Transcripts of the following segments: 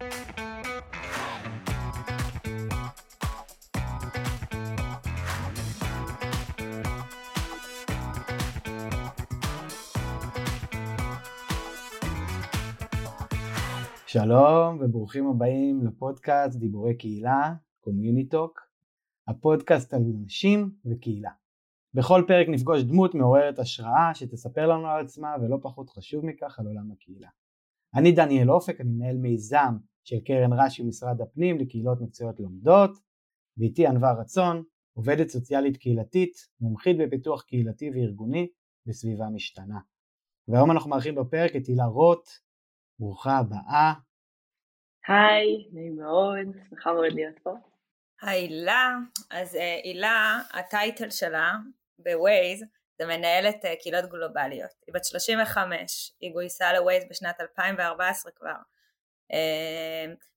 שלום וברוכים הבאים לפודקאסט דיבורי קהילה, קומיוניטוק, הפודקאסט על נשים וקהילה. בכל פרק נפגוש דמות מעוררת השראה שתספר לנו על עצמה ולא פחות חשוב מכך על עולם הקהילה. אני דניאל אופק, אני מנהל מיזם של קרן רש"י ומשרד הפנים לקהילות מקצועיות לומדות, ואיתי ענווה רצון, עובדת סוציאלית קהילתית, מומחית בפיתוח קהילתי וארגוני בסביבה משתנה. והיום אנחנו מארחים בפרק את הילה רוט, ברוכה הבאה. היי, נעים מאוד, שמחה מאוד להיות פה. היי הילה, אז אה, הילה, הטייטל שלה בווייז זה מנהלת אה, קהילות גלובליות. היא בת 35, היא גויסה לווייז בשנת 2014 כבר,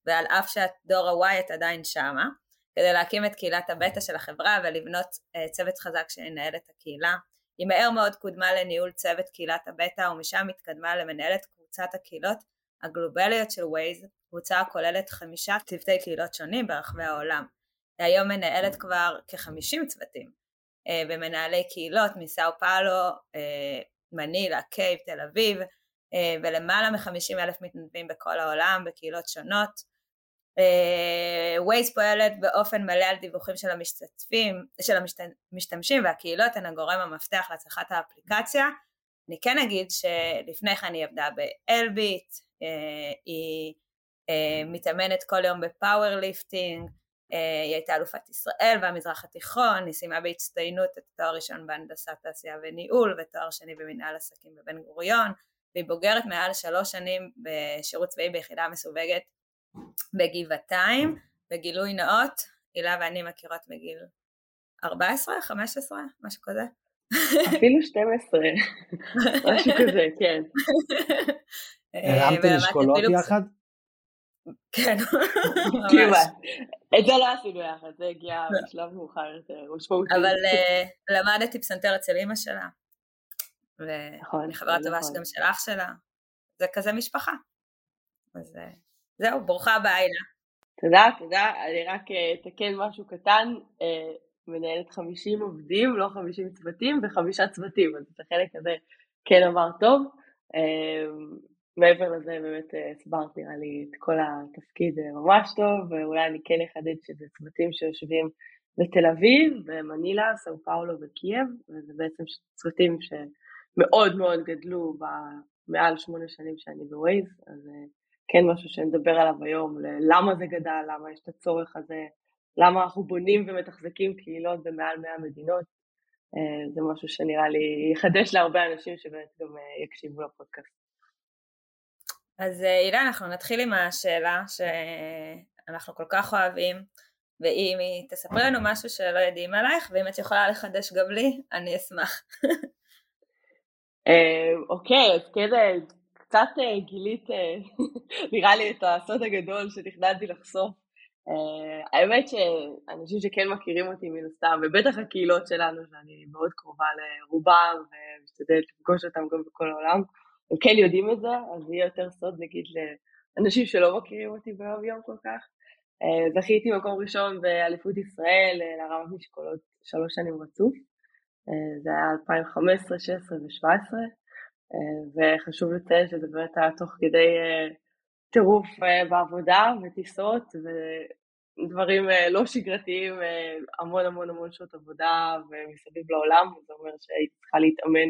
ועל אף שאת דור ה-Y את עדיין שמה, כדי להקים את קהילת הבטא של החברה ולבנות צוות חזק שינהל את הקהילה. היא מהר מאוד קודמה לניהול צוות קהילת הבטא ומשם התקדמה למנהלת קבוצת הקהילות הגלובליות של ווייז, קבוצה הכוללת חמישה צוותי קהילות שונים ברחבי העולם. היום מנהלת כבר כ-50 צוותים אה, ומנהלי קהילות מסאו פאלו, אה, מנילה, קייב, תל אביב אה, ולמעלה מ-50 אלף מתנדבים בכל העולם בקהילות שונות. ווייז פועלת באופן מלא על דיווחים של המשתתפים, של המשתמשים והקהילות הן הגורם המפתח להצלחת האפליקציה. אני כן אגיד שלפני כן היא עבדה באלביט, היא מתאמנת כל יום ב powerlifting, אה, היא הייתה אלופת ישראל והמזרח התיכון, היא סיימה בהצטיינות את התואר ראשון בהנדסת תעשייה וניהול ותואר שני במנהל עסקים בבן גוריון והיא בוגרת מעל שלוש שנים בשירות צבאי ביחידה מסווגת בגבעתיים, בגילוי נאות, הילה ואני מכירות מגיל 14, 15, משהו כזה. אפילו 12, משהו כזה, כן. הרמתם אשכולות יחד? כן, ממש. את זה לא עשינו יחד, זה הגיע בשלב מאוחר יותר, משמעותי. אבל אה, למדתי פסנתר אצל אימא שלה, ואני חברה טובה נכון. גם של אח שלה, זה כזה משפחה. אז אה, זהו, ברוכה הבאה הילה. תודה, תודה, אני רק אה, אתקן משהו קטן, מנהלת 50 עובדים, לא 50 צוותים, וחמישה צוותים, אז את החלק הזה כן אמר טוב. מעבר לזה באמת אה, הסברת נראה לי את כל התפקיד אה, ממש טוב, ואולי אני כן אחדד שזה צוותים שיושבים בתל אביב, במנילה, סאו פאולו וקייב, וזה בעצם צוותים שמאוד מאוד גדלו במעל שמונה שנים שאני בווייז, אז אה, כן משהו שנדבר עליו היום, למה זה גדל, למה יש את הצורך הזה, למה אנחנו בונים ומתחזקים קהילות במעל 100 מדינות, זה משהו שנראה לי יחדש להרבה אנשים שבאמת גם יקשיבו לפודקאסט. אז אה, הילה, אנחנו נתחיל עם השאלה שאנחנו כל כך אוהבים, ואם היא תספר לנו משהו שלא יודעים עלייך, ואם את יכולה לחדש גם לי, אני אשמח. אה, אוקיי, אז כן, אה, קצת גילית, נראה לי, את הסוד הגדול שתכננתי לחשוף. האמת שאנשים שכן מכירים אותי מן הסתם, ובטח הקהילות שלנו, שאני מאוד קרובה לרובם, ומשתדלת לפגוש אותם גם בכל העולם, הם כן יודעים את זה, אז יהיה יותר סוד נגיד לאנשים שלא מכירים אותי ביום יום כל כך. אה, זכיתי מקום ראשון באליפות ישראל אה, לרמת משקולות שלוש שנים רצוף, אה, זה היה 2015, 2016 ו-2017, וחשוב לציין שזה באמת היה תוך כדי טירוף בעבודה וטיסות ודברים לא שגרתיים, המון המון המון שעות עבודה ומסביב לעולם, זה אומר שהייתי צריכה להתאמן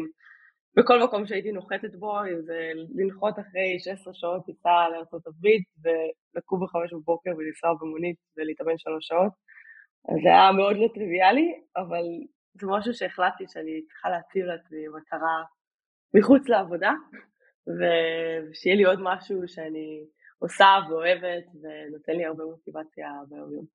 בכל מקום שהייתי נוחתת בו, אם זה לנחות אחרי 16 שעות טיסה לארה"ב ולקום בחמש בבוקר ולנסוע במונית ולהתאמן שלוש שעות. זה היה מאוד לא טריוויאלי, אבל זה משהו שהחלטתי שאני צריכה להציב לעצמי מטרה מחוץ לעבודה, ושיהיה לי עוד משהו שאני עושה ואוהבת ונותן לי הרבה מוטיבציה ביום יום.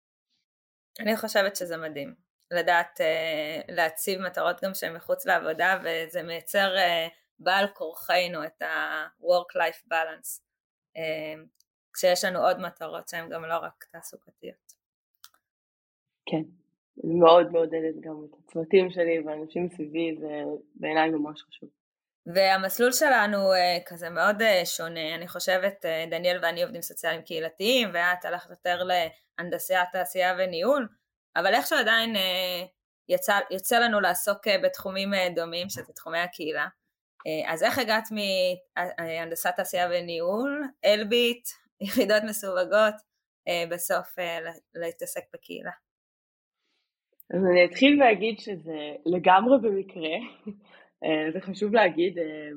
אני חושבת שזה מדהים. לדעת uh, להציב מטרות גם שהן מחוץ לעבודה וזה מייצר uh, בעל כורחנו את ה-work-life balance uh, כשיש לנו עוד מטרות שהן גם לא רק תעסוקתיות. כן, מאוד מעודדת גם את הצוותים שלי ואנשים סביבי, זה בעיניי ממש חשוב. והמסלול שלנו uh, כזה מאוד uh, שונה, אני חושבת uh, דניאל ואני עובדים סוציאליים קהילתיים ואת הלכת יותר להנדסי התעשייה וניהול, אבל איכשהו עדיין יצא, יוצא לנו לעסוק בתחומים דומים שזה תחומי הקהילה. אז איך הגעת מהנדסת תעשייה וניהול, אלביט, יחידות מסווגות, בסוף להתעסק בקהילה? אז אני אתחיל ואגיד שזה לגמרי במקרה, אה, זה חשוב להגיד, אה,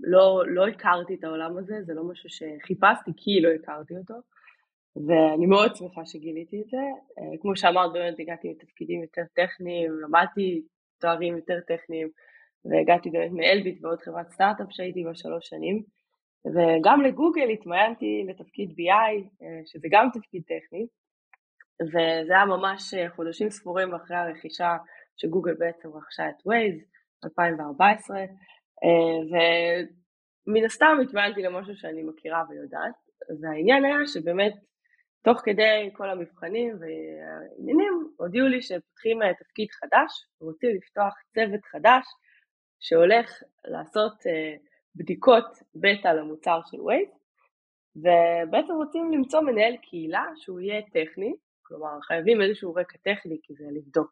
לא, לא הכרתי את העולם הזה, זה לא משהו שחיפשתי כי לא הכרתי אותו, ואני מאוד שמחה שגיליתי את זה. אה, כמו שאמרת, באמת הגעתי לתפקידים יותר טכניים, למדתי תוארים יותר טכניים, והגעתי באמת מאלביט ועוד חברת סטארט-אפ שהייתי בה שלוש שנים, וגם לגוגל התמיינתי לתפקיד BI, שזה גם תפקיד טכני, וזה היה ממש חודשים ספורים אחרי הרכישה שגוגל בעצם רכשה את Waze, 2014, אה, ומן הסתם התמענתי למשהו שאני מכירה ויודעת, והעניין היה שבאמת תוך כדי כל המבחנים והעניינים הודיעו לי שפותחים אה, תפקיד חדש, ורוצים לפתוח צוות חדש שהולך לעשות אה, בדיקות בטא למוצר של ווייז, ובעצם רוצים למצוא מנהל קהילה שהוא יהיה טכני, כלומר חייבים איזשהו רקע טכני, כי זה לבדוק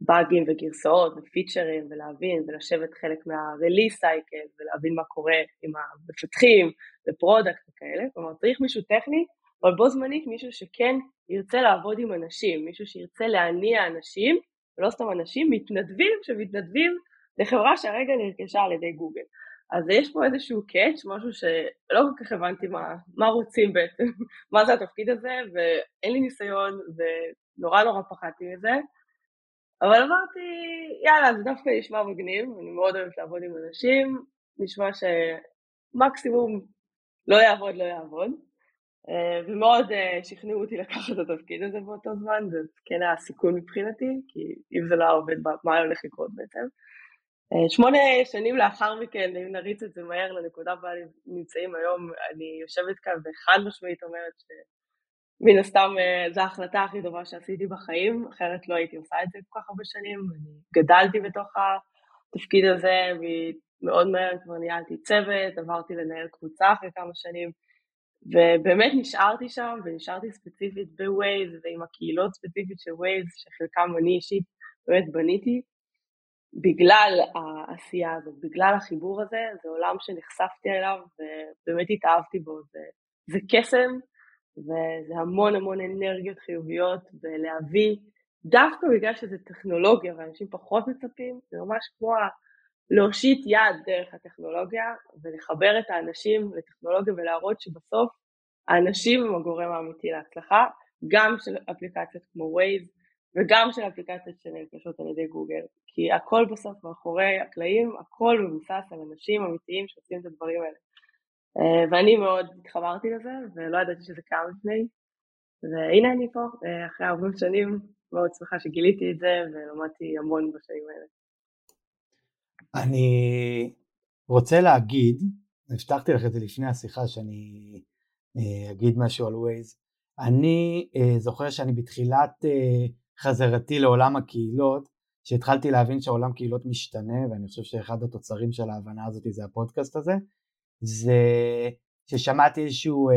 באגים וגרסאות ופיצ'רים ולהבין ולשבת חלק מה-release cycle ולהבין מה קורה עם המפתחים ו product וכאלה, כלומר צריך מישהו טכני, אבל בו זמנית מישהו שכן ירצה לעבוד עם אנשים, מישהו שירצה להניע אנשים, ולא סתם אנשים, מתנדבים שמתנדבים לחברה שהרגע נרכשה על ידי גוגל. אז יש פה איזשהו קאץ', משהו שלא כל כך הבנתי מה, מה רוצים בעצם, מה זה התפקיד הזה, ואין לי ניסיון, ונורא נורא פחדתי מזה, אבל אמרתי, יאללה, זה דווקא נשמע מגניב, אני מאוד אוהבת לעבוד עם אנשים, נשמע שמקסימום לא יעבוד, לא יעבוד. אה, ומאוד אה, שכנעו אותי לקחת את התפקיד הזה באותו זמן, זה כן היה סיכון מבחינתי, כי אם זה לא עובד, מה הולך לקרות בעצם? אה, שמונה שנים לאחר מכן, אם נריץ את זה מהר לנקודה בה נמצאים היום, אני יושבת כאן וחד משמעית אומרת שמן הסתם אה, זו ההחלטה הכי טובה שעשיתי בחיים, אחרת לא הייתי עושה את זה כל כך הרבה שנים, אני גדלתי בתוך התפקיד הזה, ומאוד מהר כבר ניהלתי צוות, עברתי לנהל קבוצה אחרי כמה שנים, ובאמת נשארתי שם, ונשארתי ספציפית בווייז, ועם הקהילות ספציפית של ווייז, שחלקם אני אישית באמת בניתי, בגלל העשייה הזאת, בגלל החיבור הזה, זה עולם שנחשפתי אליו ובאמת התאהבתי בו, זה, זה קסם וזה המון המון אנרגיות חיוביות ולהביא, דווקא בגלל שזה טכנולוגיה ואנשים פחות מצפים, זה ממש כמו להושיט יד דרך הטכנולוגיה ולחבר את האנשים לטכנולוגיה ולהראות שבסוף האנשים הם הגורם האמיתי להצלחה, גם של אפליקציות כמו Waze וגם של אפליקציות שנרכשות על ידי גוגל. כי הכל בסוף מאחורי הקלעים, הכל מבוסס על אנשים אמיתיים שעושים את הדברים האלה. אה, ואני מאוד התחברתי לזה, ולא ידעתי שזה קיים לפני, והנה אני פה, אה, אחרי הרבה שנים, מאוד שמחה שגיליתי את זה, ולמדתי המון בשנים האלה. אני רוצה להגיד, הבטחתי לך את זה לפני השיחה, שאני אה, אגיד משהו על ווייז. אני זוכר שאני בתחילת חזרתי לעולם הקהילות, שהתחלתי להבין שהעולם קהילות משתנה, ואני חושב שאחד התוצרים של ההבנה הזאת זה הפודקאסט הזה, זה ששמעתי איזשהו אה,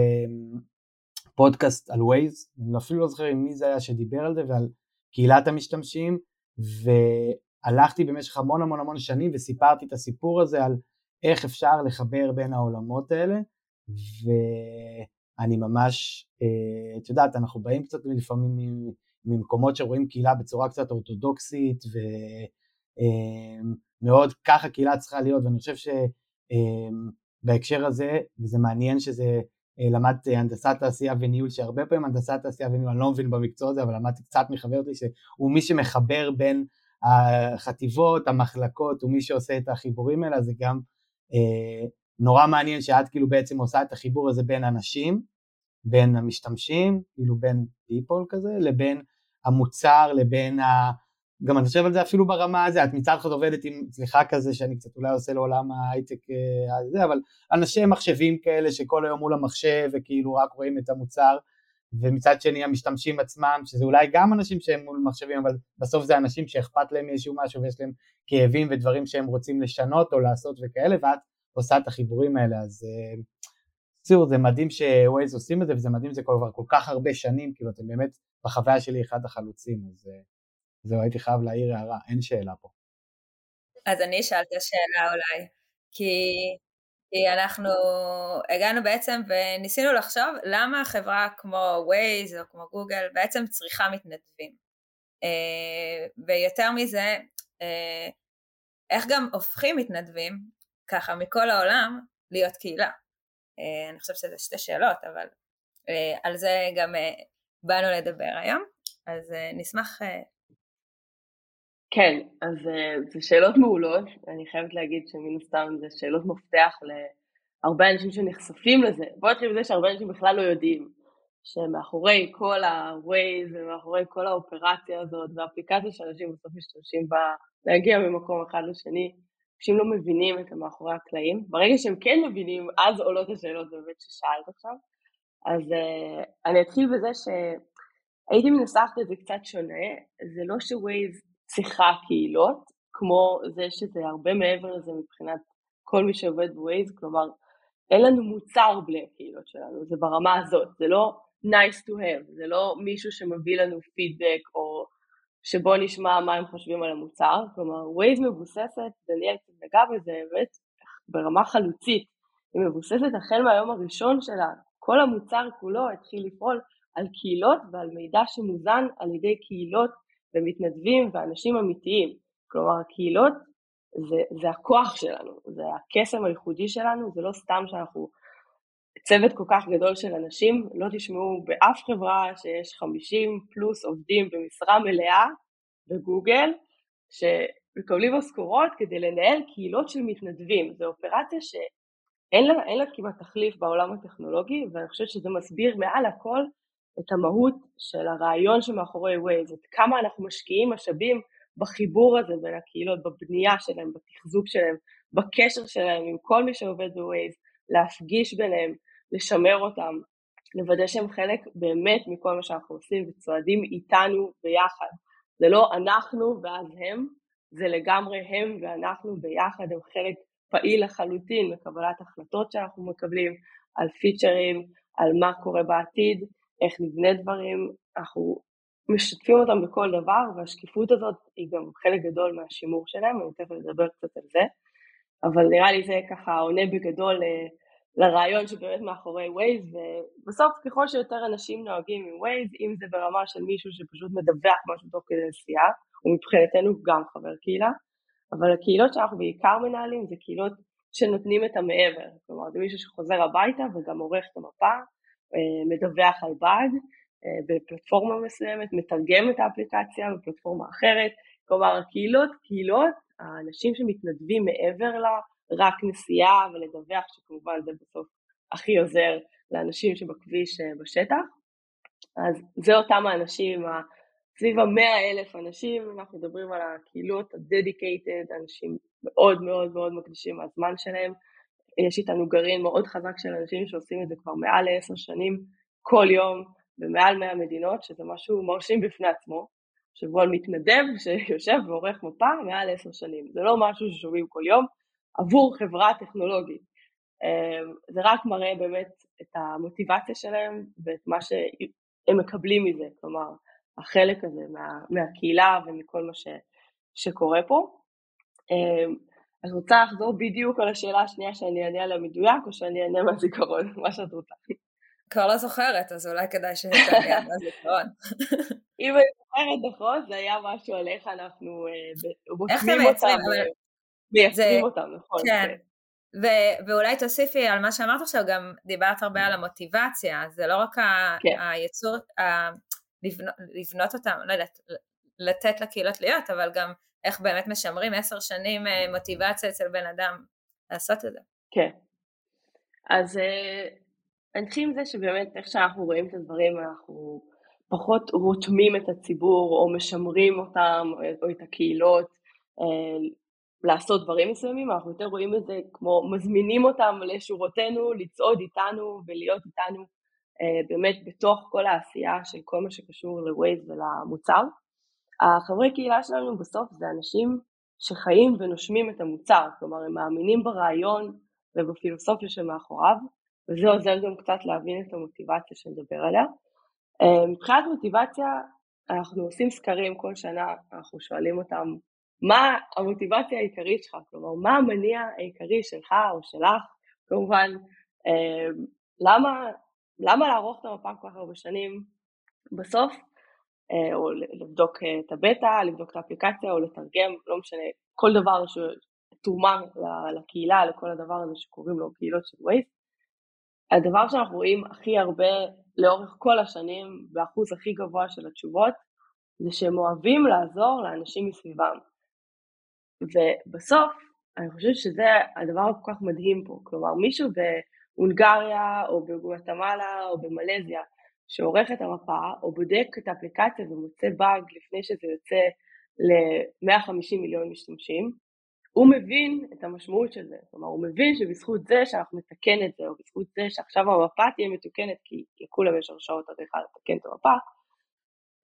פודקאסט על ווייז, אני אפילו לא זוכר מי זה היה שדיבר על זה ועל קהילת המשתמשים, והלכתי במשך המון המון המון שנים וסיפרתי את הסיפור הזה על איך אפשר לחבר בין העולמות האלה, ואני ממש, אה, את יודעת, אנחנו באים קצת לפעמים ממקומות שרואים קהילה בצורה קצת אורתודוקסית ומאוד ככה קהילה צריכה להיות ואני חושב שבהקשר הזה, וזה מעניין שזה אה, למדתי הנדסת תעשייה וניהול, שהרבה פעמים הנדסת תעשייה וניהול, אני לא מבין במקצוע הזה, אבל למדתי קצת מחבר אותי, שהוא מי שמחבר בין החטיבות, המחלקות, הוא מי שעושה את החיבורים האלה, זה גם אה, נורא מעניין שאת כאילו בעצם עושה את החיבור הזה בין אנשים, בין המשתמשים, כאילו בין people כזה, לבין המוצר לבין ה... גם אני חושב על זה אפילו ברמה הזה, את מצד אחד עובדת עם, סליחה כזה שאני קצת אולי עושה לעולם ההייטק הזה, אה, אבל אנשי מחשבים כאלה שכל היום מול המחשב וכאילו רק רואים את המוצר, ומצד שני המשתמשים עצמם, שזה אולי גם אנשים שהם מול מחשבים, אבל בסוף זה אנשים שאכפת להם מאיזשהו משהו ויש להם כאבים ודברים שהם רוצים לשנות או לעשות וכאלה, ואת עושה את החיבורים האלה, אז בקיצור זה מדהים שווייז עושים את זה, וזה מדהים שזה כבר כל כך הרבה שנים, כאילו אתם באמת בחוויה שלי אחד החלוצים, אז זהו, הייתי חייב להעיר הערה, אין שאלה פה. אז אני אשאל את השאלה אולי, כי, כי אנחנו הגענו בעצם וניסינו לחשוב למה חברה כמו Waze או כמו גוגל בעצם צריכה מתנדבים. אה, ויותר מזה, אה, איך גם הופכים מתנדבים, ככה מכל העולם, להיות קהילה. אה, אני חושבת שזה שתי שאלות, אבל על זה גם באנו לדבר היום, אז נשמח כן, אז זה שאלות מעולות, אני חייבת להגיד שמן הסתם זה שאלות מפתח להרבה אנשים שנחשפים לזה. בוא נתחיל בזה שהרבה אנשים בכלל לא יודעים שמאחורי כל ה-Waze ומאחורי כל האופרציה הזאת והאפליקציה שאנשים בסוף משתמשים בה להגיע ממקום אחד לשני, אנשים לא מבינים את המאחורי הקלעים. ברגע שהם כן מבינים, אז עולות השאלות באמת ששאלת עכשיו. אז uh, אני אתחיל בזה שהייתי מנסחת את זה קצת שונה, זה לא שווייז צריכה קהילות, כמו זה שזה הרבה מעבר לזה מבחינת כל מי שעובד בווייז, כלומר אין לנו מוצר בלי הקהילות שלנו, זה ברמה הזאת, זה לא nice to have, זה לא מישהו שמביא לנו פידבק או שבו נשמע מה הם חושבים על המוצר, כלומר ווייז מבוססת, דניאל נגע בזה באמת ברמה חלוצית, היא מבוססת החל מהיום הראשון שלה, כל המוצר כולו התחיל לפעול על קהילות ועל מידע שמוזן על ידי קהילות ומתנדבים ואנשים אמיתיים. כלומר, הקהילות זה, זה הכוח שלנו, זה הקסם הייחודי שלנו, זה לא סתם שאנחנו צוות כל כך גדול של אנשים, לא תשמעו באף חברה שיש 50 פלוס עובדים במשרה מלאה בגוגל, שמקבלים משכורות כדי לנהל קהילות של מתנדבים. זו אופרציה שאין לה, לה כמעט תחליף בעולם הטכנולוגי, ואני חושבת שזה מסביר מעל הכל את המהות של הרעיון שמאחורי Waze, את כמה אנחנו משקיעים משאבים בחיבור הזה בין הקהילות, בבנייה שלהם, בתחזוק שלהם, בקשר שלהם עם כל מי שעובד ב-Waze, להפגיש ביניהם, לשמר אותם, לוודא שהם חלק באמת מכל מה שאנחנו עושים וצועדים איתנו ביחד. זה לא אנחנו ואז הם, זה לגמרי הם ואנחנו ביחד, הם חלק פעיל לחלוטין מקבלת החלטות שאנחנו מקבלים על פיצ'רים, על מה קורה בעתיד, איך נבנה דברים, אנחנו משתפים אותם בכל דבר, והשקיפות הזאת היא גם חלק גדול מהשימור שלהם, אני תכף אדבר קצת על זה, אבל נראה לי זה ככה עונה בגדול אה, לרעיון שבאמת מאחורי Waze, ובסוף ככל שיותר אנשים נוהגים עם Waze, אם זה ברמה של מישהו שפשוט מדווח משהו תוך כדי נסיעה, הוא מבחינתנו גם חבר קהילה, אבל הקהילות שאנחנו בעיקר מנהלים זה קהילות שנותנים את המעבר, כלומר זה מישהו שחוזר הביתה וגם עורך את המפה, אה, מדווח על באג אה, בפלטפורמה מסוימת, מתרגם את האפליקציה בפלטפורמה אחרת, כלומר הקהילות, קהילות, האנשים שמתנדבים מעבר לה, רק נסיעה ולדווח שכמובן זה בסוף הכי עוזר לאנשים שבכביש אה, בשטח, אז זה אותם האנשים, סביב המאה אלף אנשים, אנחנו מדברים על הקהילות ה-dedicated, אנשים מאוד מאוד מאוד מקדישים מהזמן שלהם יש איתנו גרעין מאוד חזק של אנשים שעושים את זה כבר מעל לעשר שנים, כל יום, במעל 100 מדינות, שזה משהו מרשים בפני עצמו. תחשבו על מתנדב שיושב ועורך מפה מעל עשר שנים. זה לא משהו ששומעים כל יום עבור חברה טכנולוגית. אמ, זה רק מראה באמת את המוטיבציה שלהם ואת מה שהם מקבלים מזה, כלומר, החלק הזה מה, מהקהילה ומכל מה ש, שקורה פה. אמ, את רוצה לחזור בדיוק על השאלה השנייה שאני אענה עליה מדויק, או שאני אענה מהזיכרון, מה שאת רוצה. כבר לא זוכרת, אז אולי כדאי שתעני על מהזיכרון. אם אני זוכרת נכון, זה היה משהו על איך אנחנו בוחנים אה, אותם, מייצרים אותם, נכון. כן. ו- ואולי תוסיפי על מה שאמרת עכשיו, גם דיברת הרבה על המוטיבציה, זה לא רק ה- כן. היצור, ה- לבנות, לבנות אותם, לא יודעת, לתת לקהילות להיות, אבל גם איך באמת משמרים עשר שנים אה, מוטיבציה אצל בן אדם לעשות את זה. כן. אז אה, אני אתחיל עם זה שבאמת איך שאנחנו רואים את הדברים אנחנו פחות רותמים את הציבור או משמרים אותם או את הקהילות אה, לעשות דברים מסוימים, אנחנו יותר רואים את זה כמו מזמינים אותם לשורותינו, לצעוד איתנו ולהיות איתנו באמת בתוך כל העשייה של כל מה שקשור לווייז ולמוצר. החברי קהילה שלנו בסוף זה אנשים שחיים ונושמים את המוצר, כלומר הם מאמינים ברעיון ובפילוסופיה שמאחוריו, וזה עוזר גם קצת להבין את המוטיבציה שנדבר עליה. מבחינת מוטיבציה, אנחנו עושים סקרים כל שנה, אנחנו שואלים אותם מה המוטיבציה העיקרית שלך, כלומר מה המניע העיקרי שלך או שלך, כמובן למה, למה לערוך את המפה כל כך הרבה שנים בסוף, או לבדוק את הבטא, לבדוק את האפליקציה או לתרגם, לא משנה, כל דבר שתרומה לקהילה, לכל הדבר הזה שקוראים לו קהילות של וייסט. הדבר שאנחנו רואים הכי הרבה לאורך כל השנים, באחוז הכי גבוה של התשובות, זה שהם אוהבים לעזור לאנשים מסביבם. ובסוף, אני חושבת שזה הדבר הכל כך מדהים פה. כלומר, מישהו בהונגריה, או בגואטמלה, או במלזיה, שעורך את המפה, או בודק את האפליקציה ומוצא באג לפני שזה יוצא ל-150 מיליון משתמשים, הוא מבין את המשמעות של זה, כלומר הוא מבין שבזכות זה שאנחנו נתקן את זה, או בזכות זה שעכשיו המפה תהיה מתוקנת, כי לכולם יש הרשאות אדריכל לתקן את המפה,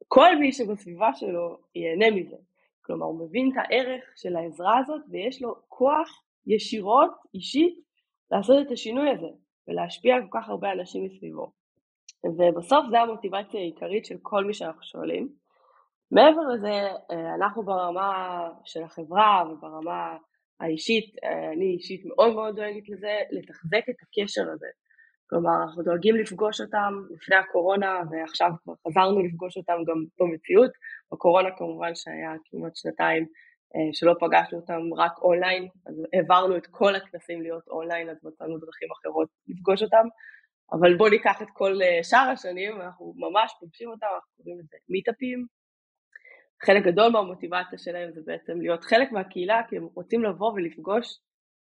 כל מי שבסביבה שלו ייהנה מזה. כלומר הוא מבין את הערך של העזרה הזאת ויש לו כוח ישירות, אישית, לעשות את השינוי הזה ולהשפיע על כל כך הרבה אנשים מסביבו. ובסוף זה המוטיבציה העיקרית של כל מי שאנחנו שואלים. מעבר לזה, אה, אנחנו ברמה של החברה וברמה האישית, אה, אני אישית מאוד מאוד דואגת לזה, לתחזק את הקשר הזה. כלומר, אנחנו דואגים לפגוש אותם לפני הקורונה, ועכשיו כבר חזרנו לפגוש אותם גם במציאות. בקורונה כמובן שהיה כמעט שנתיים אה, שלא פגשנו אותם רק אונליין, אז העברנו את כל הכנסים להיות אונליין, אז מצאנו דרכים אחרות לפגוש אותם. אבל בואו ניקח את כל שאר השנים, אנחנו ממש פוגשים אותם, אנחנו קוראים לזה מיטאפים, חלק גדול מהמוטיבציה שלהם זה בעצם להיות חלק מהקהילה, כי הם רוצים לבוא ולפגוש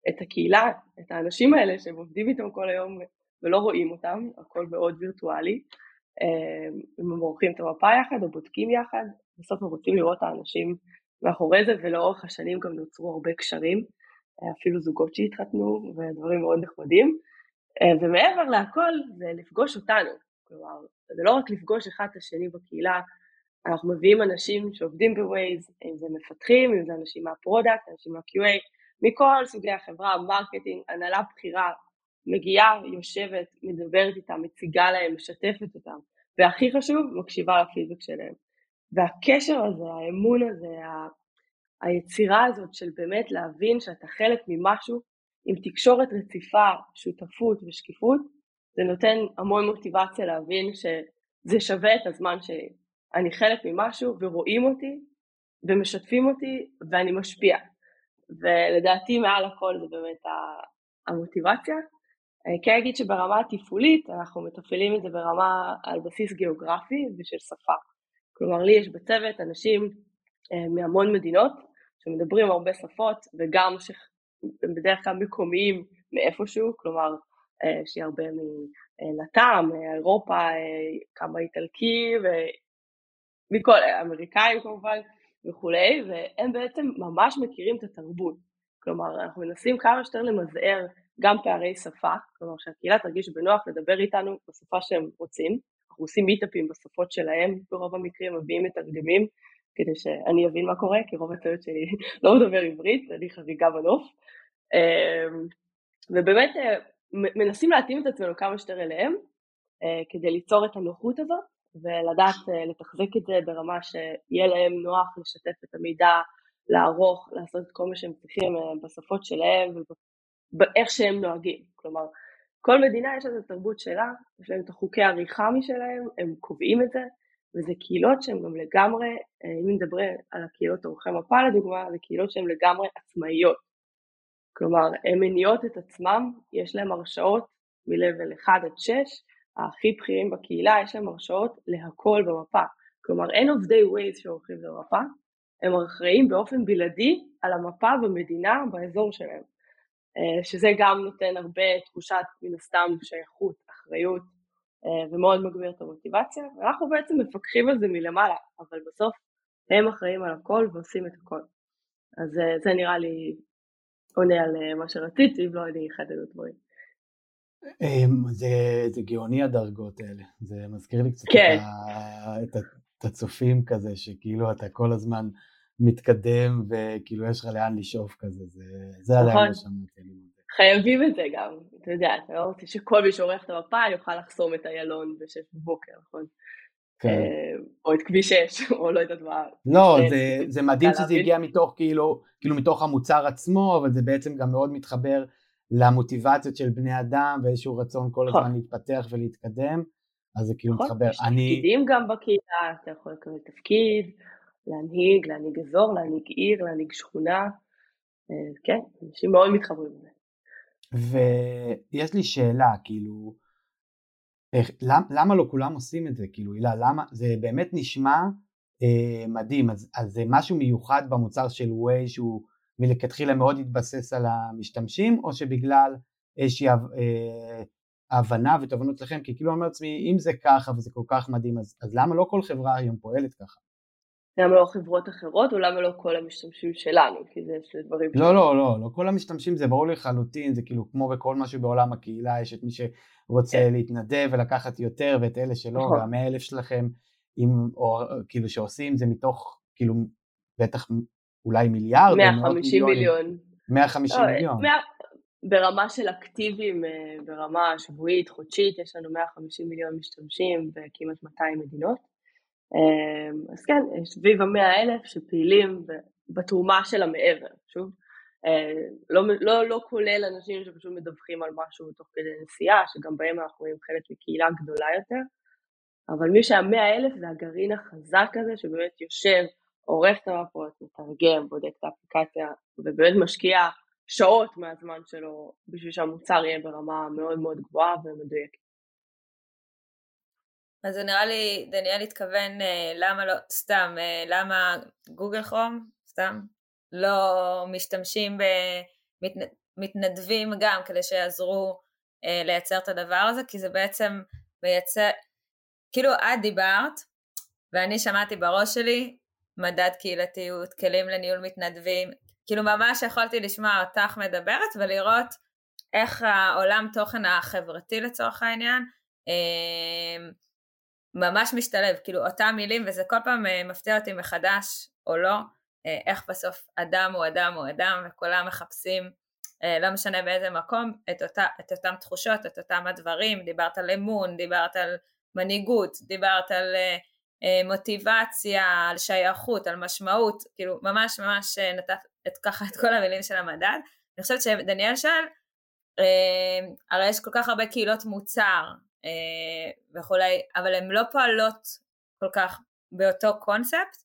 את הקהילה, את האנשים האלה שהם עובדים איתם כל היום ולא רואים אותם, הכל מאוד וירטואלי. אמ, הם עורכים את המפה יחד או בודקים יחד, בסוף הם רוצים לראות את האנשים מאחורי זה, ולאורך השנים גם נוצרו הרבה קשרים, אפילו זוגות שהתחתנו ודברים מאוד נחמדים. אמ, ומעבר להכל זה לפגוש אותנו, כלומר זה לא רק לפגוש אחד את השני בקהילה, אנחנו מביאים אנשים שעובדים בווייז, אם זה מפתחים, אם זה אנשים מה product, אנשים מה-QA, מכל סוגי החברה, marketing, הנהלה בכירה, מגיעה, יושבת, מדברת איתם, מציגה להם, משתפת אותם, והכי חשוב, מקשיבה לפידבק שלהם. והקשר הזה, האמון הזה, ה... היצירה הזאת של באמת להבין שאתה חלק ממשהו עם תקשורת רציפה, שותפות ושקיפות, זה נותן המון מוטיבציה להבין שזה שווה את הזמן שלי. אני חלק ממשהו ורואים אותי ומשתפים אותי ואני משפיע. ולדעתי מעל הכל זה באמת המוטיבציה. אני כן אגיד שברמה התפעולית אנחנו מתפעלים את זה ברמה על בסיס גיאוגרפי ושל שפה. כלומר לי יש בצוות אנשים אה, מהמון מדינות שמדברים הרבה שפות וגם שהם בדרך כלל מקומיים מאיפשהו, כלומר אה, יש לי הרבה מלט"ם, אירופה, אה, כמה איטלקי מכל, האמריקאים כמובן וכולי, והם בעצם ממש מכירים את התרבות. כלומר, אנחנו מנסים כמה שיותר למזער גם פערי שפה, כלומר שהקהילה תרגיש בנוח לדבר איתנו בשפה שהם רוצים. אנחנו עושים מיטאפים בשפות שלהם ברוב המקרים, מביאים מתרגמים כדי שאני אבין מה קורה, כי רוב הצוות שלי לא מדבר עברית, אני חריגה בנוף. אמ, ובאמת אה, מנסים להתאים את עצמנו כמה שיותר אליהם, אה, כדי ליצור את הנוחות הזאת, ולדעת אה, לתחזק את זה ברמה שיהיה להם נוח לשתף את המידע, לערוך, לעשות את כל מה שהם צריכים בשפות שלהם ובאיך שהם נוהגים. כלומר, כל מדינה יש לה את התרבות שלה, יש להם את החוקי העריכה משלהם, הם קובעים את זה, וזה קהילות שהן גם לגמרי, אה, אם נדבר על הקהילות עורכי מפה לדוגמה, זה קהילות שהן לגמרי עצמאיות. כלומר, הן מניעות את עצמם, יש להם הרשאות מ-level 1 עד 6, הכי בכירים בקהילה, יש להם הרשאות להכל במפה. כלומר, אין עובדי ווייז שעורכים במפה, הם אחראים באופן בלעדי על המפה במדינה, באזור שלהם. אה, שזה גם נותן הרבה תחושת, מן הסתם, שייכות, אחריות, אה, ומאוד מגביר את המוטיבציה, ואנחנו בעצם מפקחים על זה מלמעלה, אבל בסוף הם אחראים על הכל ועושים את הכל. אז אה, זה נראה לי עונה על מה שרציתי, אם לא אני אחדד את הדברים. אמ, זה, זה גאוני הדרגות האלה, זה מזכיר לי קצת כן. את, ה, את הצופים כזה, שכאילו אתה כל הזמן מתקדם וכאילו יש לך לאן לשאוף כזה, זה, זה נכון. עדיין מודה. חייבים את זה גם, אתה יודע, אתה לא רוצה שכל מי שעורך את המפה יוכל לחסום את איילון בשש בבוקר, נכון? כן. אה, או את כביש 6, או לא יודעת מה. לא, כן, זה, זה מדהים שזה להבין. הגיע מתוך כאילו, כאילו מתוך המוצר עצמו, אבל זה בעצם גם מאוד מתחבר למוטיבציות של בני אדם ואיזשהו רצון כל נכון. הזמן להתפתח ולהתקדם, אז זה כאילו נכון, מתחבר. יש אני, תפקידים גם בקהילה, אתה יכול לקבל תפקיד, להנהיג, להנהיג אזור, להנהיג עיר, להנהיג שכונה, אה, כן, אנשים מאוד מתחברים לזה. ויש לי שאלה, כאילו, איך, למ, למה לא כולם עושים את זה? כאילו, הילה, למה? זה באמת נשמע אה, מדהים, אז, אז זה משהו מיוחד במוצר של ווי שהוא מלכתחילה מאוד התבסס על המשתמשים, או שבגלל איזושהי אה, הבנה ותובנות לכם, כי כאילו אני אומר לעצמי, אם זה ככה וזה כל כך מדהים, אז, אז למה לא כל חברה היום פועלת ככה? למה לא חברות אחרות, או למה לא כל המשתמשים שלנו, כי זה שני דברים לא, לא, לא, לא כל המשתמשים זה ברור לחלוטין, זה כאילו כמו בכל משהו בעולם הקהילה, יש את מי שרוצה כן. להתנדב ולקחת יותר ואת אלה שלא, נכון. והמאה אלף שלכם, עם, או כאילו שעושים זה מתוך, כאילו בטח אולי מיליארד, או מאות 150 מיליונים. מיליון. 150 לא, מיליון. מאה- ברמה של אקטיביים, אה, ברמה שבועית, חודשית, יש לנו 150 מיליון משתמשים בכמעט 200 מדינות. אה, אז כן, סביב המאה אלף שפעילים בתרומה של המעבר, שוב. אה, לא, לא, לא כולל אנשים שפשוט מדווחים על משהו תוך כדי נסיעה, שגם בהם אנחנו רואים חלק מקהילה גדולה יותר. אבל מי שהמאה אלף זה הגרעין החזק הזה שבאמת יושב, עורך את המפות, מתרגם, בודק את האפליקציה ובאמת משקיע שעות מהזמן שלו בשביל שהמוצר יהיה ברמה מאוד מאוד גבוהה ומדויקת. אז זה נראה לי, דניאל התכוון אה, למה לא, סתם, אה, למה גוגל כרום, סתם, לא משתמשים במתנדבים גם כדי שיעזרו אה, לייצר את הדבר הזה, כי זה בעצם מייצר, כאילו את דיברת, ואני שמעתי בראש שלי מדד קהילתיות, כלים לניהול מתנדבים, כאילו ממש יכולתי לשמוע אותך מדברת ולראות איך העולם תוכן החברתי לצורך העניין, ממש משתלב, כאילו אותם מילים, וזה כל פעם אה, מפתיע אותי מחדש או לא, אה, איך בסוף אדם הוא אדם הוא אדם, וכולם מחפשים, אה, לא משנה באיזה מקום, את, אותה, את אותם תחושות, את אותם הדברים, דיברת על אמון, דיברת על מנהיגות, דיברת על מוטיבציה, על שייכות, על משמעות, כאילו ממש ממש נתת את, ככה את כל המילים של המדד. אני חושבת שדניאל אה, הרי יש כל כך הרבה קהילות מוצר, וכולי, אבל הן לא פועלות כל כך באותו קונספט,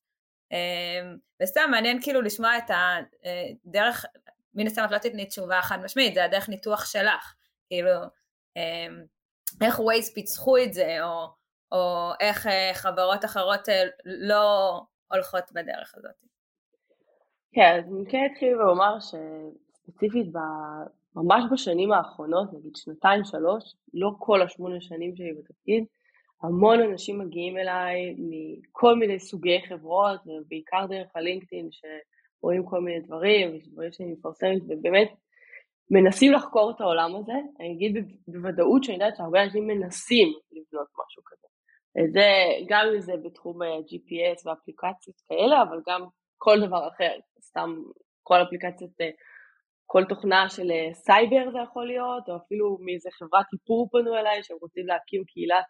אה, וסתם מעניין כאילו לשמוע את הדרך, מן הסתם את לא תתני תשובה חד משמעית, זה הדרך ניתוח שלך, כאילו, אה, איך ווייז פיצחו את זה, או, או איך אה, חברות אחרות אה, לא הולכות בדרך הזאת. כן, אז אני כן אתחיל ואומר שספציפית ממש בשנים האחרונות, נגיד שנתיים, שלוש, לא כל השמונה שנים שלי בתפקיד, המון אנשים מגיעים אליי מכל מיני סוגי חברות, ובעיקר דרך הלינקדאין, שרואים כל מיני דברים, ודברים שאני מפרסמת, ובאמת מנסים לחקור את העולם הזה. אני אגיד בוודאות שאני יודעת שהרבה אנשים מנסים לבנות משהו כזה. זה, גם אם זה בתחום אה, GPS ואפליקציות כאלה, אבל גם כל דבר אחר, סתם כל אפליקציות אה, כל תוכנה של אה, סייבר זה יכול להיות, או אפילו מאיזה חברת איפור פנו אליי שהם רוצים להקים קהילת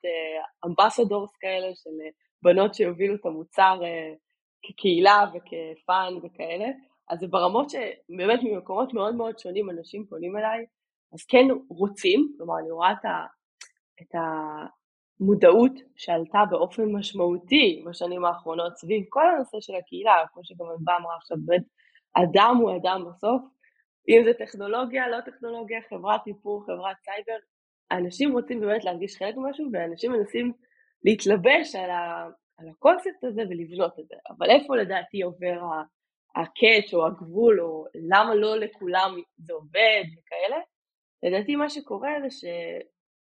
אמבסדורס כאלה של אה, בנות שיובילו את המוצר אה, כקהילה וכפאן וכאלה, אז זה ברמות שבאמת ממקומות מאוד מאוד שונים אנשים פונים אליי, אז כן רוצים, כלומר אני רואה את, המודעות שעלתה באופן משמעותי בשנים האחרונות סביב כל הנושא של הקהילה, כמו שגם אמרה עכשיו, באמת אדם הוא אדם בסוף, אם זה טכנולוגיה, לא טכנולוגיה, חברת איפור, חברת סייבר, אנשים רוצים באמת להרגיש חלק ממשהו, ואנשים מנסים להתלבש על, ה, על הקונספט הזה ולבנות את זה. אבל איפה לדעתי עובר הקאץ' או הגבול, או למה לא לכולם זה עובד וכאלה? לדעתי מה שקורה זה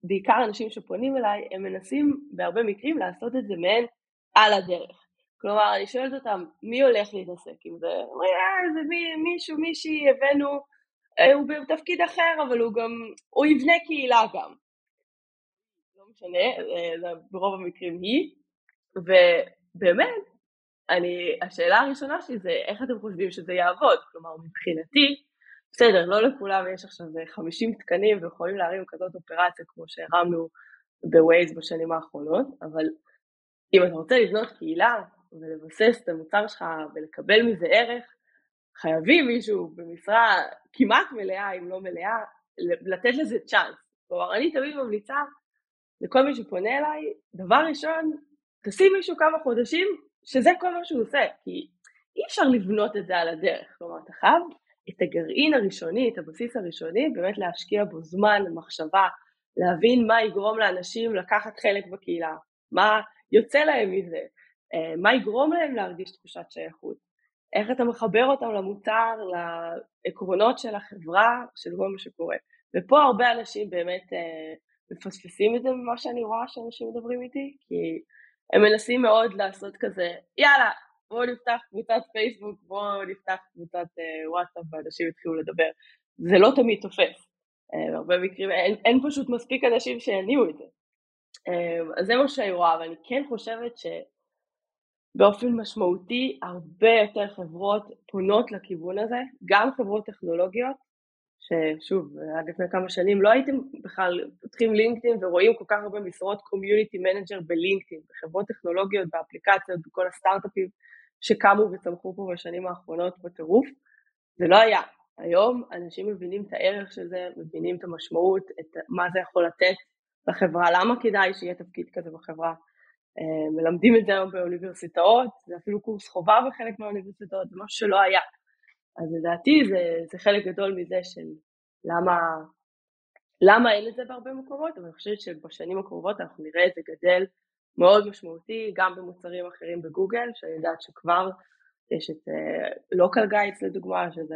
שבעיקר אנשים שפונים אליי, הם מנסים בהרבה מקרים לעשות את זה מעין על הדרך. כלומר, אני שואלת אותם, מי הולך להתעסק עם זה? אומרים, אה, זה מי, מישהו, מישהי, הבאנו, הוא בתפקיד אחר, אבל הוא גם, הוא יבנה קהילה גם. לא משנה, זה ברוב המקרים היא, ובאמת, אני, השאלה הראשונה שלי זה איך אתם חושבים שזה יעבוד? כלומר, מבחינתי, בסדר, לא לכולם יש עכשיו 50 תקנים ויכולים להרים כזאת אופרציה כמו שהרמנו בווייז בשנים האחרונות, אבל אם אתה רוצה לבנות קהילה ולבסס את המוצר שלך ולקבל מזה ערך, חייבים מישהו במשרה כמעט מלאה, אם לא מלאה, לתת לזה צ'אנס. כלומר, אני תמיד ממליצה לכל מי שפונה אליי, דבר ראשון, תשים מישהו כמה חודשים, שזה כל מה שהוא עושה, כי אי אפשר לבנות את זה על הדרך. כלומר, אתה חייב את הגרעין הראשוני, את הבסיס הראשוני, באמת להשקיע בו זמן, מחשבה, להבין מה יגרום לאנשים לקחת חלק בקהילה, מה יוצא להם מזה, אה, מה יגרום להם להרגיש תחושת שייכות, איך אתה מחבר אותם למוצר, לעקרונות של החברה, של כל מה שקורה. ופה הרבה אנשים באמת אה, מפספסים את זה ממה שאני רואה שאנשים מדברים איתי, כי הם מנסים מאוד לעשות כזה, יאללה, בואו נפתח קבוצת פייסבוק, בואו נפתח קבוצת אה, וואטסאפ ואנשים יתחילו לדבר. זה לא תמיד תופס. אה, בהרבה מקרים אין, אין פשוט מספיק אנשים שיניעו את זה. אה, אז זה מה שאני רואה, אבל אני כן חושבת שבאופן משמעותי הרבה יותר חברות פונות לכיוון הזה, גם חברות טכנולוגיות, ששוב, עד לפני כמה שנים לא הייתם בכלל פותחים לינקדאין ורואים כל כך הרבה משרות community manager בלינקדאין, בחברות טכנולוגיות, באפליקציות, בכל הסטארט-אפים שקמו וצמחו פה בשנים האחרונות בטירוף, זה לא היה. היום אנשים מבינים את הערך של זה, מבינים את המשמעות, את מה זה יכול לתת לחברה, למה כדאי שיהיה תפקיד כזה בחברה. אה, מלמדים את זה היום באוניברסיטאות, זה אפילו קורס חובה בחלק מהאוניברסיטאות, זה משהו שלא היה. אז לדעתי זה, זה חלק גדול מזה של למה, למה אין את זה בהרבה מקומות, אבל אני חושבת שבשנים הקרובות אנחנו נראה את זה גדל מאוד משמעותי, גם במוצרים אחרים בגוגל, שאני יודעת שכבר יש את לוקל uh, גיידס לדוגמה, שזה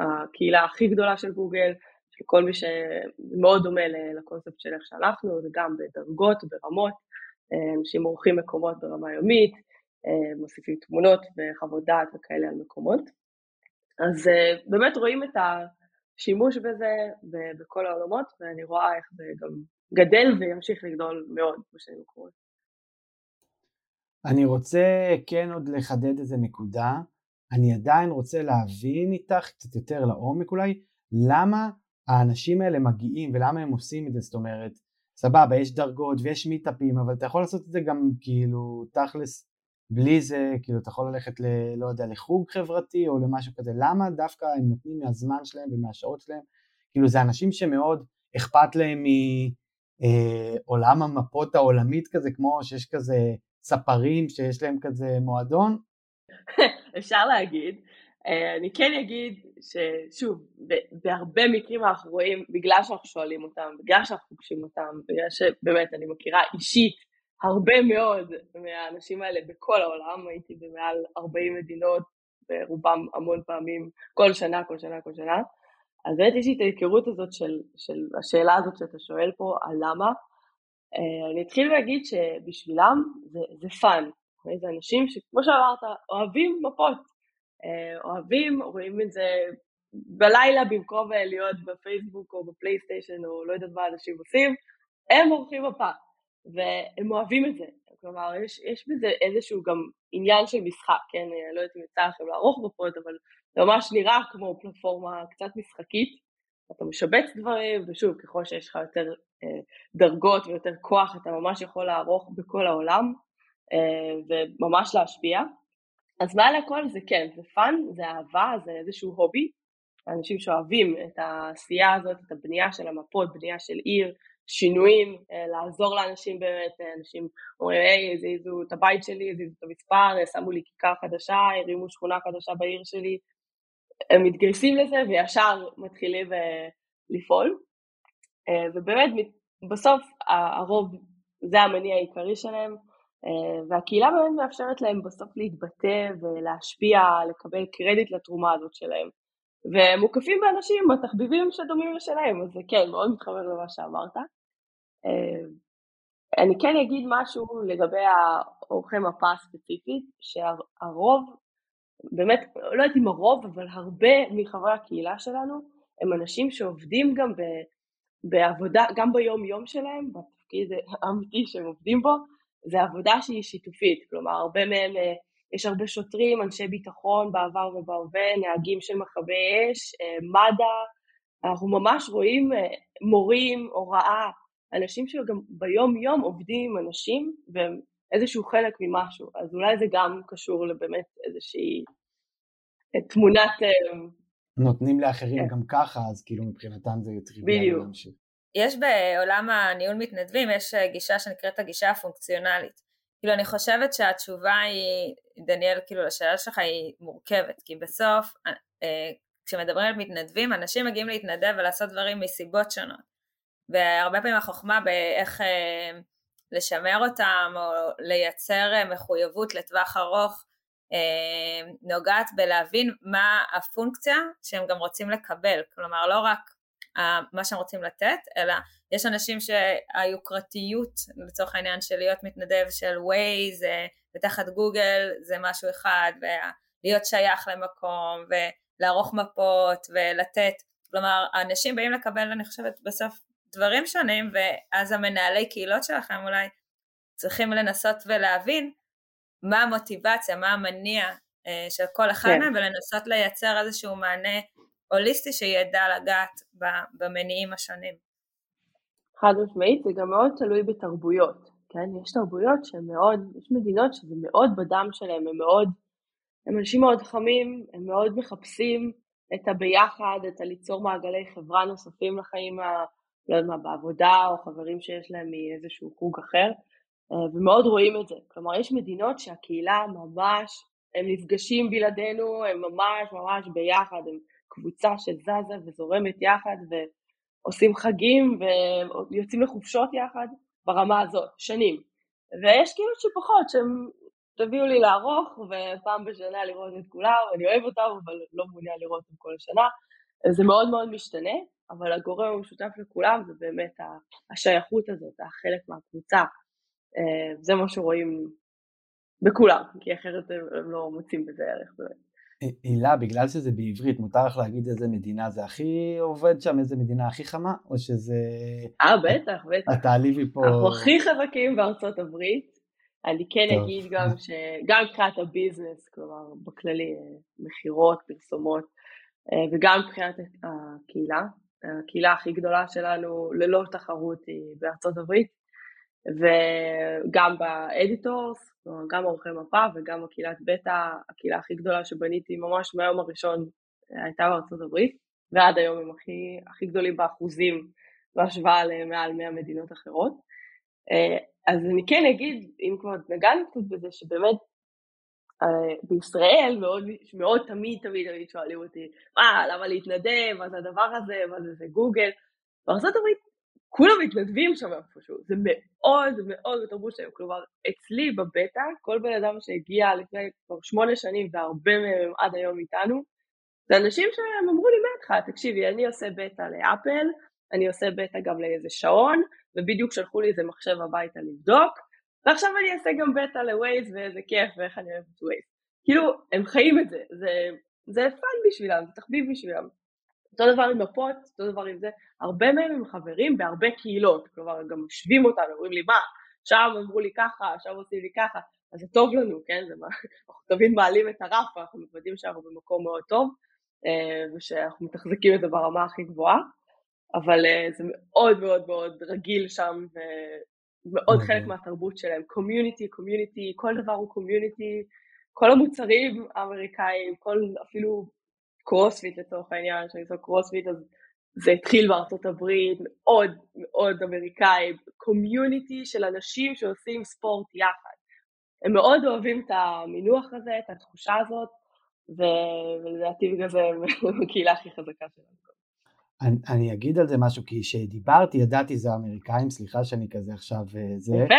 הקהילה הכי גדולה של גוגל, של כל מי שמאוד דומה לקונספט של איך שהלכנו, זה גם בדרגות, ברמות, אנשים עורכים מקומות ברמה יומית, uh, מוסיפים תמונות וחוות דעת וכאלה על מקומות. אז uh, באמת רואים את השימוש בזה בכל העולמות, ואני רואה איך זה גם גדל וימשיך לגדול מאוד בשנים הקרובות. אני רוצה כן עוד לחדד איזה נקודה, אני עדיין רוצה להבין איתך קצת יותר לעומק אולי, למה האנשים האלה מגיעים ולמה הם עושים את זה, זאת אומרת, סבבה, יש דרגות ויש מיטאפים, אבל אתה יכול לעשות את זה גם כאילו תכלס בלי זה, כאילו אתה יכול ללכת ל... לא יודע, לחוג חברתי או למשהו כזה, למה דווקא הם נותנים מהזמן שלהם ומהשעות שלהם, כאילו זה אנשים שמאוד אכפת להם מעולם אה, המפות העולמית כזה, כמו שיש כזה ספרים שיש להם כזה מועדון? אפשר להגיד. אה, אני כן אגיד ששוב, בהרבה מקרים אנחנו רואים, בגלל שאנחנו שואלים אותם, בגלל שאנחנו פוגשים אותם, בגלל שבאמת אני מכירה אישית הרבה מאוד מהאנשים האלה בכל העולם, הייתי במעל 40 מדינות, ברובם המון פעמים, כל שנה, כל שנה, כל שנה. אז באמת יש לי את ההיכרות הזאת של, של השאלה הזאת שאתה שואל פה, על למה, אה, אני אתחיל להגיד שבשבילם זה, זה fun, זה אנשים שכמו שאמרת, אוהבים מפות, אוהבים, רואים את זה בלילה במקום אה, להיות בפייסבוק או בפלייסטיישן או לא יודעת מה אנשים עושים, הם עורכים מפה, והם אוהבים את זה. כלומר, יש, יש בזה איזשהו גם עניין של משחק, כן? אני לא יודעת אם יצא לכם לערוך מפות, אבל זה ממש נראה כמו פלטפורמה קצת משחקית. אתה משבץ דברים, ושוב, ככל שיש לך יותר אה, דרגות ויותר כוח, אתה ממש יכול לערוך בכל העולם אה, וממש להשפיע. אז מעל הכל זה כן, זה fun, זה אהבה, זה איזשהו hobby. אנשים שאוהבים את העשייה הזאת, את הבנייה של המפות, בנייה של עיר, שינויים, אה, לעזור לאנשים באמת, אנשים אומרים, היי, הזיזו את הבית שלי, הזיזו את המספר, שמו לי כיכר חדשה, הרימו שכונה חדשה בעיר שלי, הם מתגייסים לזה וישר מתחילים אה, לפעול. אה, ובאמת בסוף הרוב זה המניע העיקרי שלהם, אה, והקהילה באמת מאפשרת להם בסוף להתבטא ולהשפיע, לקבל קרדיט לתרומה הזאת שלהם. והם מוקפים באנשים התחביבים שדומים לשלהם, אז זה כן, מאוד מתחבר למה שאמרת. אני כן אגיד משהו לגבי האורחי מפה הספציפית, שהרוב באמת, לא יודעת אם הרוב, אבל הרבה מחברי הקהילה שלנו הם אנשים שעובדים גם ב, בעבודה, גם ביום יום שלהם, בתפקיד האמיתי שהם עובדים בו, זה עבודה שהיא שיתופית, כלומר הרבה מהם, אה, יש הרבה שוטרים, אנשי ביטחון בעבר ובהווה, נהגים של מכבי אש, אה, מד"א, אנחנו ממש רואים אה, מורים, הוראה, אנשים שגם ביום יום עובדים עם אנשים והם איזשהו חלק ממשהו, אז אולי זה גם קשור לבאמת איזושהי תמונת... נותנים לאחרים כן. גם ככה, אז כאילו מבחינתם זה טריוויאלי להמשיך. יש בעולם הניהול מתנדבים, יש אה, גישה שנקראת הגישה הפונקציונלית. כאילו אני חושבת שהתשובה היא, דניאל, כאילו לשאלה שלך היא מורכבת, כי בסוף אה, כשמדברים על מתנדבים, אנשים מגיעים להתנדב ולעשות דברים מסיבות שונות. והרבה פעמים החוכמה באיך אה, לשמר אותם או לייצר מחויבות לטווח ארוך נוגעת בלהבין מה הפונקציה שהם גם רוצים לקבל, כלומר לא רק מה שהם רוצים לתת, אלא יש אנשים שהיוקרתיות לצורך העניין של להיות מתנדב של Waze ותחת גוגל זה משהו אחד, ולהיות שייך למקום ולערוך מפות ולתת, כלומר אנשים באים לקבל אני חושבת בסוף דברים שונים ואז המנהלי קהילות שלכם אולי צריכים לנסות ולהבין מה המוטיבציה, מה המניע אה, של כל אחד כן. מהם ולנסות לייצר איזשהו מענה הוליסטי שידע לגעת במניעים השונים. חד משמעית, זה גם מאוד תלוי בתרבויות, כן? יש תרבויות שהן מאוד, יש מדינות שזה מאוד בדם שלהם, הם מאוד, הם אנשים מאוד חמים, הם מאוד מחפשים את הביחד, את הליצור מעגלי חברה נוספים לחיים, ה, לא יודע מה, בעבודה, או חברים שיש להם מאיזשהו חוג אחר, אה, ומאוד רואים את זה. כלומר, יש מדינות שהקהילה ממש, הם נפגשים בלעדינו, הם ממש ממש ביחד, הם קבוצה שזזה וזורמת יחד ועושים חגים ויוצאים לחופשות יחד ברמה הזאת, שנים. ויש כאילו שפחות שהם תביאו לי לערוך ופעם בשנה לראות את כולם, אני אוהב אותם אבל לא מעוניין לראות אותם כל השנה. זה מאוד מאוד משתנה, אבל הגורם המשותף לכולם זה באמת השייכות הזאת, החלק מהקבוצה. אה, זה מה שרואים בכולם, כי אחרת הם לא מוצאים בזה ערך באמת. הילה, בגלל שזה בעברית, מותר לך להגיד איזה מדינה זה הכי עובד שם, איזה מדינה הכי חמה, או שזה... אה, בטח, בטח. את תעליבי פה... אנחנו הכי חזקים בארצות הברית. אני כן טוב. אגיד גם שגם מבחינת ה business, כלומר, בכללי, מכירות, פרסומות, אה, וגם מבחינת הקהילה. הקהילה הכי גדולה שלנו, ללא תחרות, היא בארצות הברית, וגם ב editors, גם עורכי מפה וגם הקהילת בטא, הקהילה הכי גדולה שבניתי ממש מהיום הראשון אה, הייתה בארצות הברית, ועד היום הם הכי, הכי גדולים באחוזים בהשוואה למעל 100 מדינות אחרות. אה, אז אני כן אגיד, אם כבר נגענו קצת בזה, שבאמת אה, בישראל מאוד, מאוד תמיד תמיד תמיד שואלים אותי, מה, למה להתנדב, מה זה הדבר הזה, מה זה זה גוגל. בארצות הברית כולם מתנדבים שם איפשהו, זה מאוד מאוד בתרבות שלהם, כלומר אצלי בבטא, כל בן אדם שהגיע לפני כבר שמונה שנים והרבה מהם עד היום איתנו, זה אנשים שהם אמרו לי מהתחלה, תקשיבי, אני עושה בטא לאפל, אני עושה בטא גם לאיזה שעון, ובדיוק שלחו לי איזה מחשב הביתה לבדוק, ועכשיו אני אעשה גם בטא לווייז ואיזה כיף ואיך אני אוהבת ווייז. כאילו, הם חיים את זה, זה, זה fun בשבילם, זה תחביב בשבילם. אותו דבר עם מפות, אותו דבר עם זה, הרבה מהם הם חברים בהרבה קהילות, כלומר גם משווים אותנו, אומרים לי מה, שם אמרו לי ככה, שם עושים לי ככה, אז זה טוב לנו, כן, זה מה, אנחנו תמיד מעלים את הרף, אנחנו מוודאים שאנחנו במקום מאוד טוב, אה, ושאנחנו מתחזקים את זה ברמה הכי גבוהה, אבל אה, זה מאוד מאוד מאוד רגיל שם, ומאוד חלק מהתרבות שלהם, community, community, כל דבר הוא community, כל המוצרים האמריקאים, כל אפילו קרוספיט לצורך העניין, כשאני עושה קרוספיט אז זה התחיל בארצות הברית, מאוד מאוד אמריקאי, community של אנשים שעושים ספורט יחד. הם מאוד אוהבים את המינוח הזה, את התחושה הזאת, ולדעתי בגלל זה הם הקהילה הכי חזקה שלנו. אני, אני אגיד על זה משהו, כי כשדיברתי ידעתי זה האמריקאים, סליחה שאני כזה עכשיו אה, זה. יפה.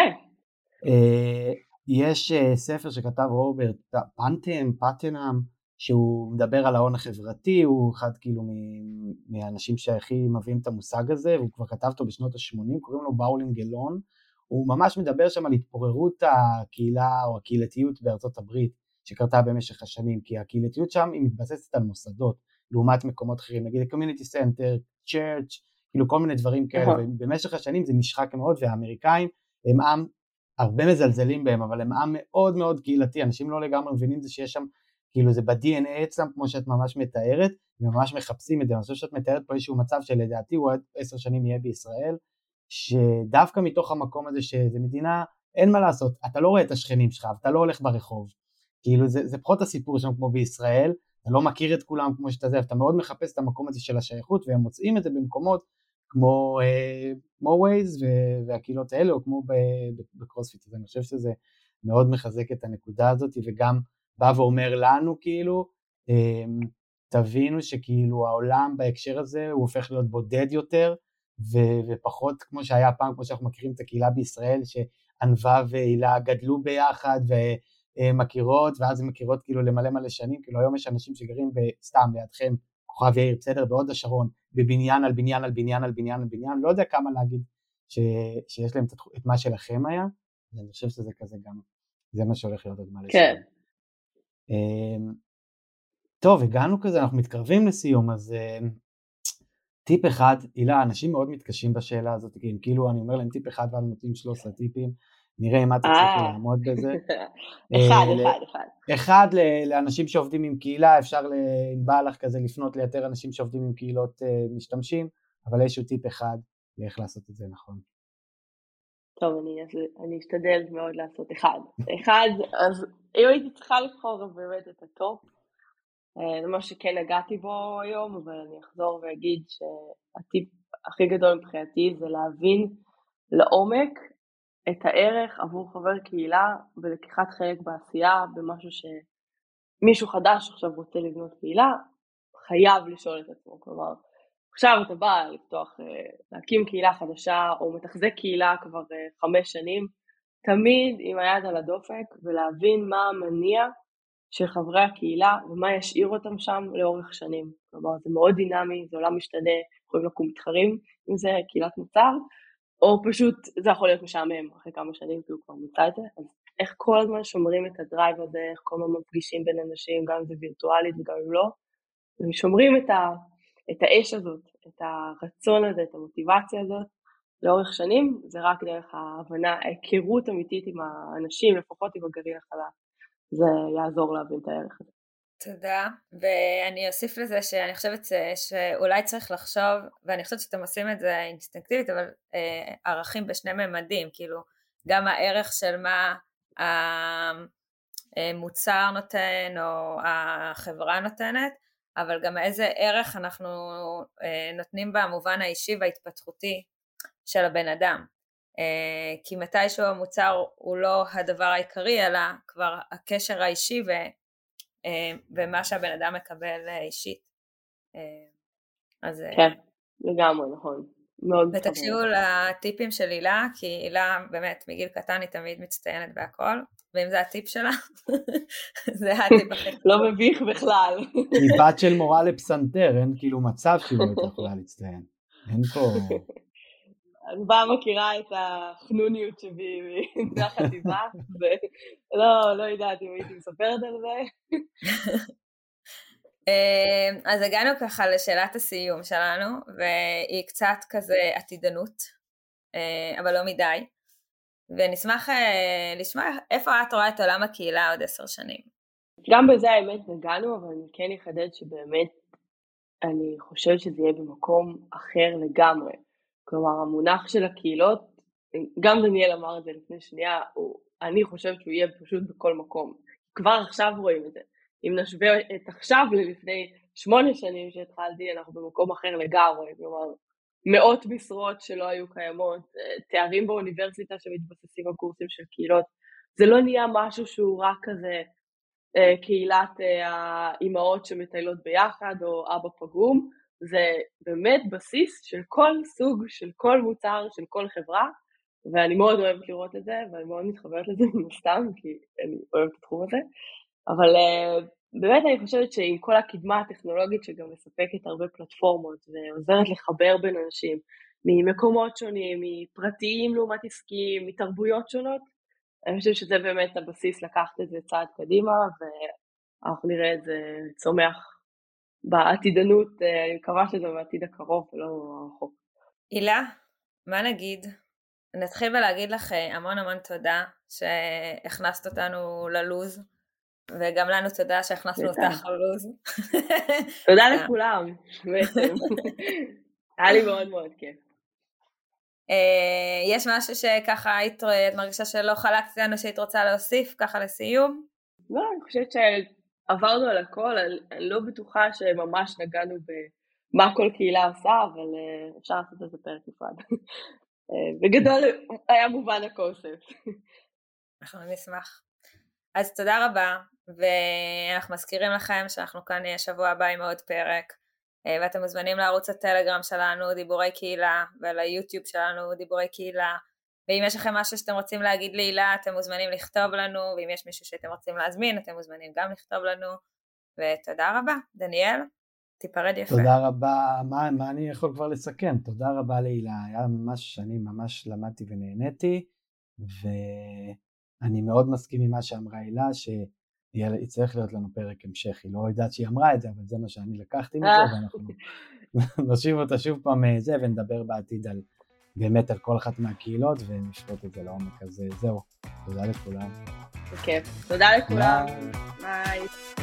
אה, יש אה, ספר שכתב רוברט פנטם, פטנאם, שהוא מדבר על ההון החברתי, הוא אחד כאילו מהאנשים שהכי מביאים את המושג הזה, והוא כבר כתב אותו בשנות ה-80, קוראים לו באולינג אלון, הוא ממש מדבר שם על התפוררות הקהילה או הקהילתיות בארצות הברית שקרתה במשך השנים, כי הקהילתיות שם היא מתבססת על מוסדות, לעומת מקומות אחרים, נגיד community center, church, כאילו כל מיני דברים כאלה, נכון. ובמשך השנים זה נשחק מאוד, והאמריקאים הם עם, הרבה מזלזלים בהם, אבל הם עם מאוד מאוד קהילתי, אנשים לא לגמרי מבינים זה שיש שם, כאילו זה ב-DNA אצלם, כמו שאת ממש מתארת, וממש מחפשים את זה, אני חושב שאת מתארת פה איזשהו מצב שלדעתי הוא עד עשר שנים יהיה בישראל, שדווקא מתוך המקום הזה שזה מדינה, אין מה לעשות, אתה לא רואה את השכנים שלך, אתה לא הולך ברחוב, כאילו זה, זה פחות הסיפור שם כמו בישראל, אתה לא מכיר את כולם כמו שאתה זה, אתה מאוד מחפש את המקום הזה של השייכות והם מוצאים את זה במקומות כמו, אה, כמו ווייז והקהילות האלה או כמו בקרוספיט, אז אני חושב שזה מאוד מחזק את הנקודה הזאת וגם בא ואומר לנו כאילו, אה, תבינו שכאילו העולם בהקשר הזה הוא הופך להיות בודד יותר ו- ופחות כמו שהיה פעם, כמו שאנחנו מכירים את הקהילה בישראל, שענווה והילה גדלו ביחד ומכירות, ואז הן מכירות כאילו למלא מלא שנים, כאילו היום יש אנשים שגרים סתם לידכם, כוכב יאיר, בסדר, בהוד השרון, בבניין על בניין על בניין על בניין על בניין, לא יודע כמה להגיד ש- שיש להם את מה שלכם היה, אז אני חושב שזה כזה גם, זה מה שהולך להיות עוד מלא כן. אמ, טוב, הגענו כזה, אנחנו מתקרבים לסיום, אז אמ, טיפ אחד, הילה, אנשים מאוד מתקשים בשאלה הזאת, כי כאילו אני אומר להם טיפ אחד ואז נותנים 13 טיפים, נראה אם את תצליחי אה. לעמוד בזה. אחד, אה, אחד, אחד. אחד לאנשים שעובדים עם קהילה, אפשר, אם בא לך כזה לפנות ליותר אנשים שעובדים עם קהילות אה, משתמשים, אבל איזשהו טיפ אחד לאיך לעשות את זה נכון. טוב, אני, אני אשתדל מאוד לעשות אחד. אחד, אז אם הייתי צריכה לבחור באמת את ה top, אה, זה מה שכן נגעתי בו היום, אבל אני אחזור ואגיד שהטיפ הכי גדול מבחינתי זה להבין לעומק את הערך עבור חבר קהילה ולקיחת חלק בעשייה במשהו שמישהו חדש עכשיו רוצה לבנות קהילה, חייב לשאול את עצמו. כלומר, עכשיו אתה בא לפתוח, אה, להקים קהילה חדשה או מתחזק קהילה כבר אה, חמש שנים, תמיד עם היד על הדופק ולהבין מה המניע של חברי הקהילה ומה ישאיר אותם שם לאורך שנים. כלומר זה מאוד דינמי, זה עולם משתנה, יכולים לקום מתחרים אם זה קהילת מוצר, או פשוט זה יכול להיות משעמם אחרי כמה שנים כי הוא כבר מוצא את זה, אז איך כל הזמן שומרים את הדרייב הזה, איך כל הזמן מפגישים בין אנשים, גם אם זה וירטואלית וגם אם לא, ושומרים את, ה, את האש הזאת, את הרצון הזה, את המוטיבציה הזאת, לאורך שנים, זה רק דרך ההבנה, ההיכרות אמיתית עם האנשים, לפחות עם הגרעין החלש. זה יעזור להבין את הערך הזה. תודה, ואני אוסיף לזה שאני חושבת שאולי צריך לחשוב, ואני חושבת שאתם עושים את זה אינסטינקטיבית, אבל אה, ערכים בשני ממדים, כאילו גם הערך של מה המוצר נותן או החברה נותנת, אבל גם איזה ערך אנחנו אה, נותנים במובן האישי וההתפתחותי של הבן אדם. אה, כי מתישהו המוצר הוא לא הדבר העיקרי אלא כבר הקשר האישי ו, אה, ומה שהבן אדם מקבל אישית. אז... כן, לגמרי, נכון. מאוד ותקשיבו לטיפים של הילה, כי הילה באמת מגיל קטן היא תמיד מצטיינת בהכל, ואם זה הטיפ שלה, זה הטיפ הכי טוב. לא מביך בכלל. היא בת של מורה לפסנתר, אין כאילו מצב שהיא לא יכולה להצטיין. אין פה... אני באה מכירה את החנוניות שבי מהחטיבה, ולא לא יודעת אם הייתי מספרת על זה. אמ, אז הגענו ככה לשאלת הסיום שלנו, והיא קצת כזה עתידנות, אה, אבל לא מדי, ונשמח אה, לשמוע איפה את רואה את עולם הקהילה עוד עשר שנים. גם בזה האמת נגענו, אבל אני כן אחדד שבאמת אני חושבת שזה יהיה במקום אחר לגמרי. כלומר המונח של הקהילות, גם דניאל אמר את זה לפני שנייה, הוא, אני חושבת שהוא יהיה פשוט בכל מקום. כבר עכשיו רואים את זה. אם נשווה את עכשיו ללפני שמונה שנים שהתחלתי, אנחנו במקום אחר לגמרי, כלומר מאות משרות שלא היו קיימות, תארים באוניברסיטה שמתבססים על קורסים של קהילות, זה לא נהיה משהו שהוא רק כזה אה, קהילת אה, האימהות שמטיילות ביחד או אבא פגום, זה באמת בסיס של כל סוג, של כל מוצר, של כל חברה, ואני מאוד אוהבת לראות את זה, ואני מאוד מתחברת לזה מן הסתם, כי אני אוהבת את התחום הזה, אבל באמת אני חושבת שעם כל הקדמה הטכנולוגית שגם מספקת הרבה פלטפורמות ועוזרת לחבר בין אנשים ממקומות שונים, מפרטיים לעומת עסקיים, מתרבויות שונות, אני חושבת שזה באמת הבסיס לקחת את זה צעד קדימה, ואנחנו נראה את זה צומח בעתידנות, אני מקווה שזה בעתיד הקרוב ולא הרחוק. הילה, מה נגיד? נתחיל בלהגיד לך המון המון תודה שהכנסת אותנו ללוז, וגם לנו תודה שהכנסנו אותך ללוז. תודה לכולם, בעצם. היה לי מאוד מאוד כיף. אה, יש משהו שככה היית את מרגישה שלא חלקת לנו שהיית רוצה להוסיף ככה לסיום? לא, אני חושבת שעברנו על הכל, אני לא בטוחה שממש נגענו במה כל קהילה עושה, אבל אה, אפשר לעשות את זה פרק נפרד. אה, בגדול היה מובן הקונספט. אנחנו נשמח. אז תודה רבה, ואנחנו מזכירים לכם שאנחנו כאן שבוע הבא עם עוד פרק. אה, ואתם מוזמנים לערוץ הטלגרם שלנו, דיבורי קהילה, וליוטיוב שלנו, דיבורי קהילה. ואם יש לכם משהו שאתם רוצים להגיד להילה, אתם מוזמנים לכתוב לנו, ואם יש מישהו שאתם רוצים להזמין, אתם מוזמנים גם לכתוב לנו. ותודה רבה, דניאל, תיפרד יפה. תודה רבה, מה, מה אני יכול כבר לסכם? תודה רבה להילה, היה ממש, אני ממש למדתי ונהניתי, ואני מאוד מסכים עם מה שאמרה הילה, יצטרך להיות לנו פרק המשך, היא לא יודעת שהיא אמרה את זה, אבל זה מה שאני לקחתי מזה, אה. ואנחנו נושיב אותה שוב פעם מזה, אה, ונדבר בעתיד על, באמת על כל אחת מהקהילות, ונשפוט את זה לעומק, אז אה, זהו, תודה לכולם. בכיף, תודה לכולם, ביי.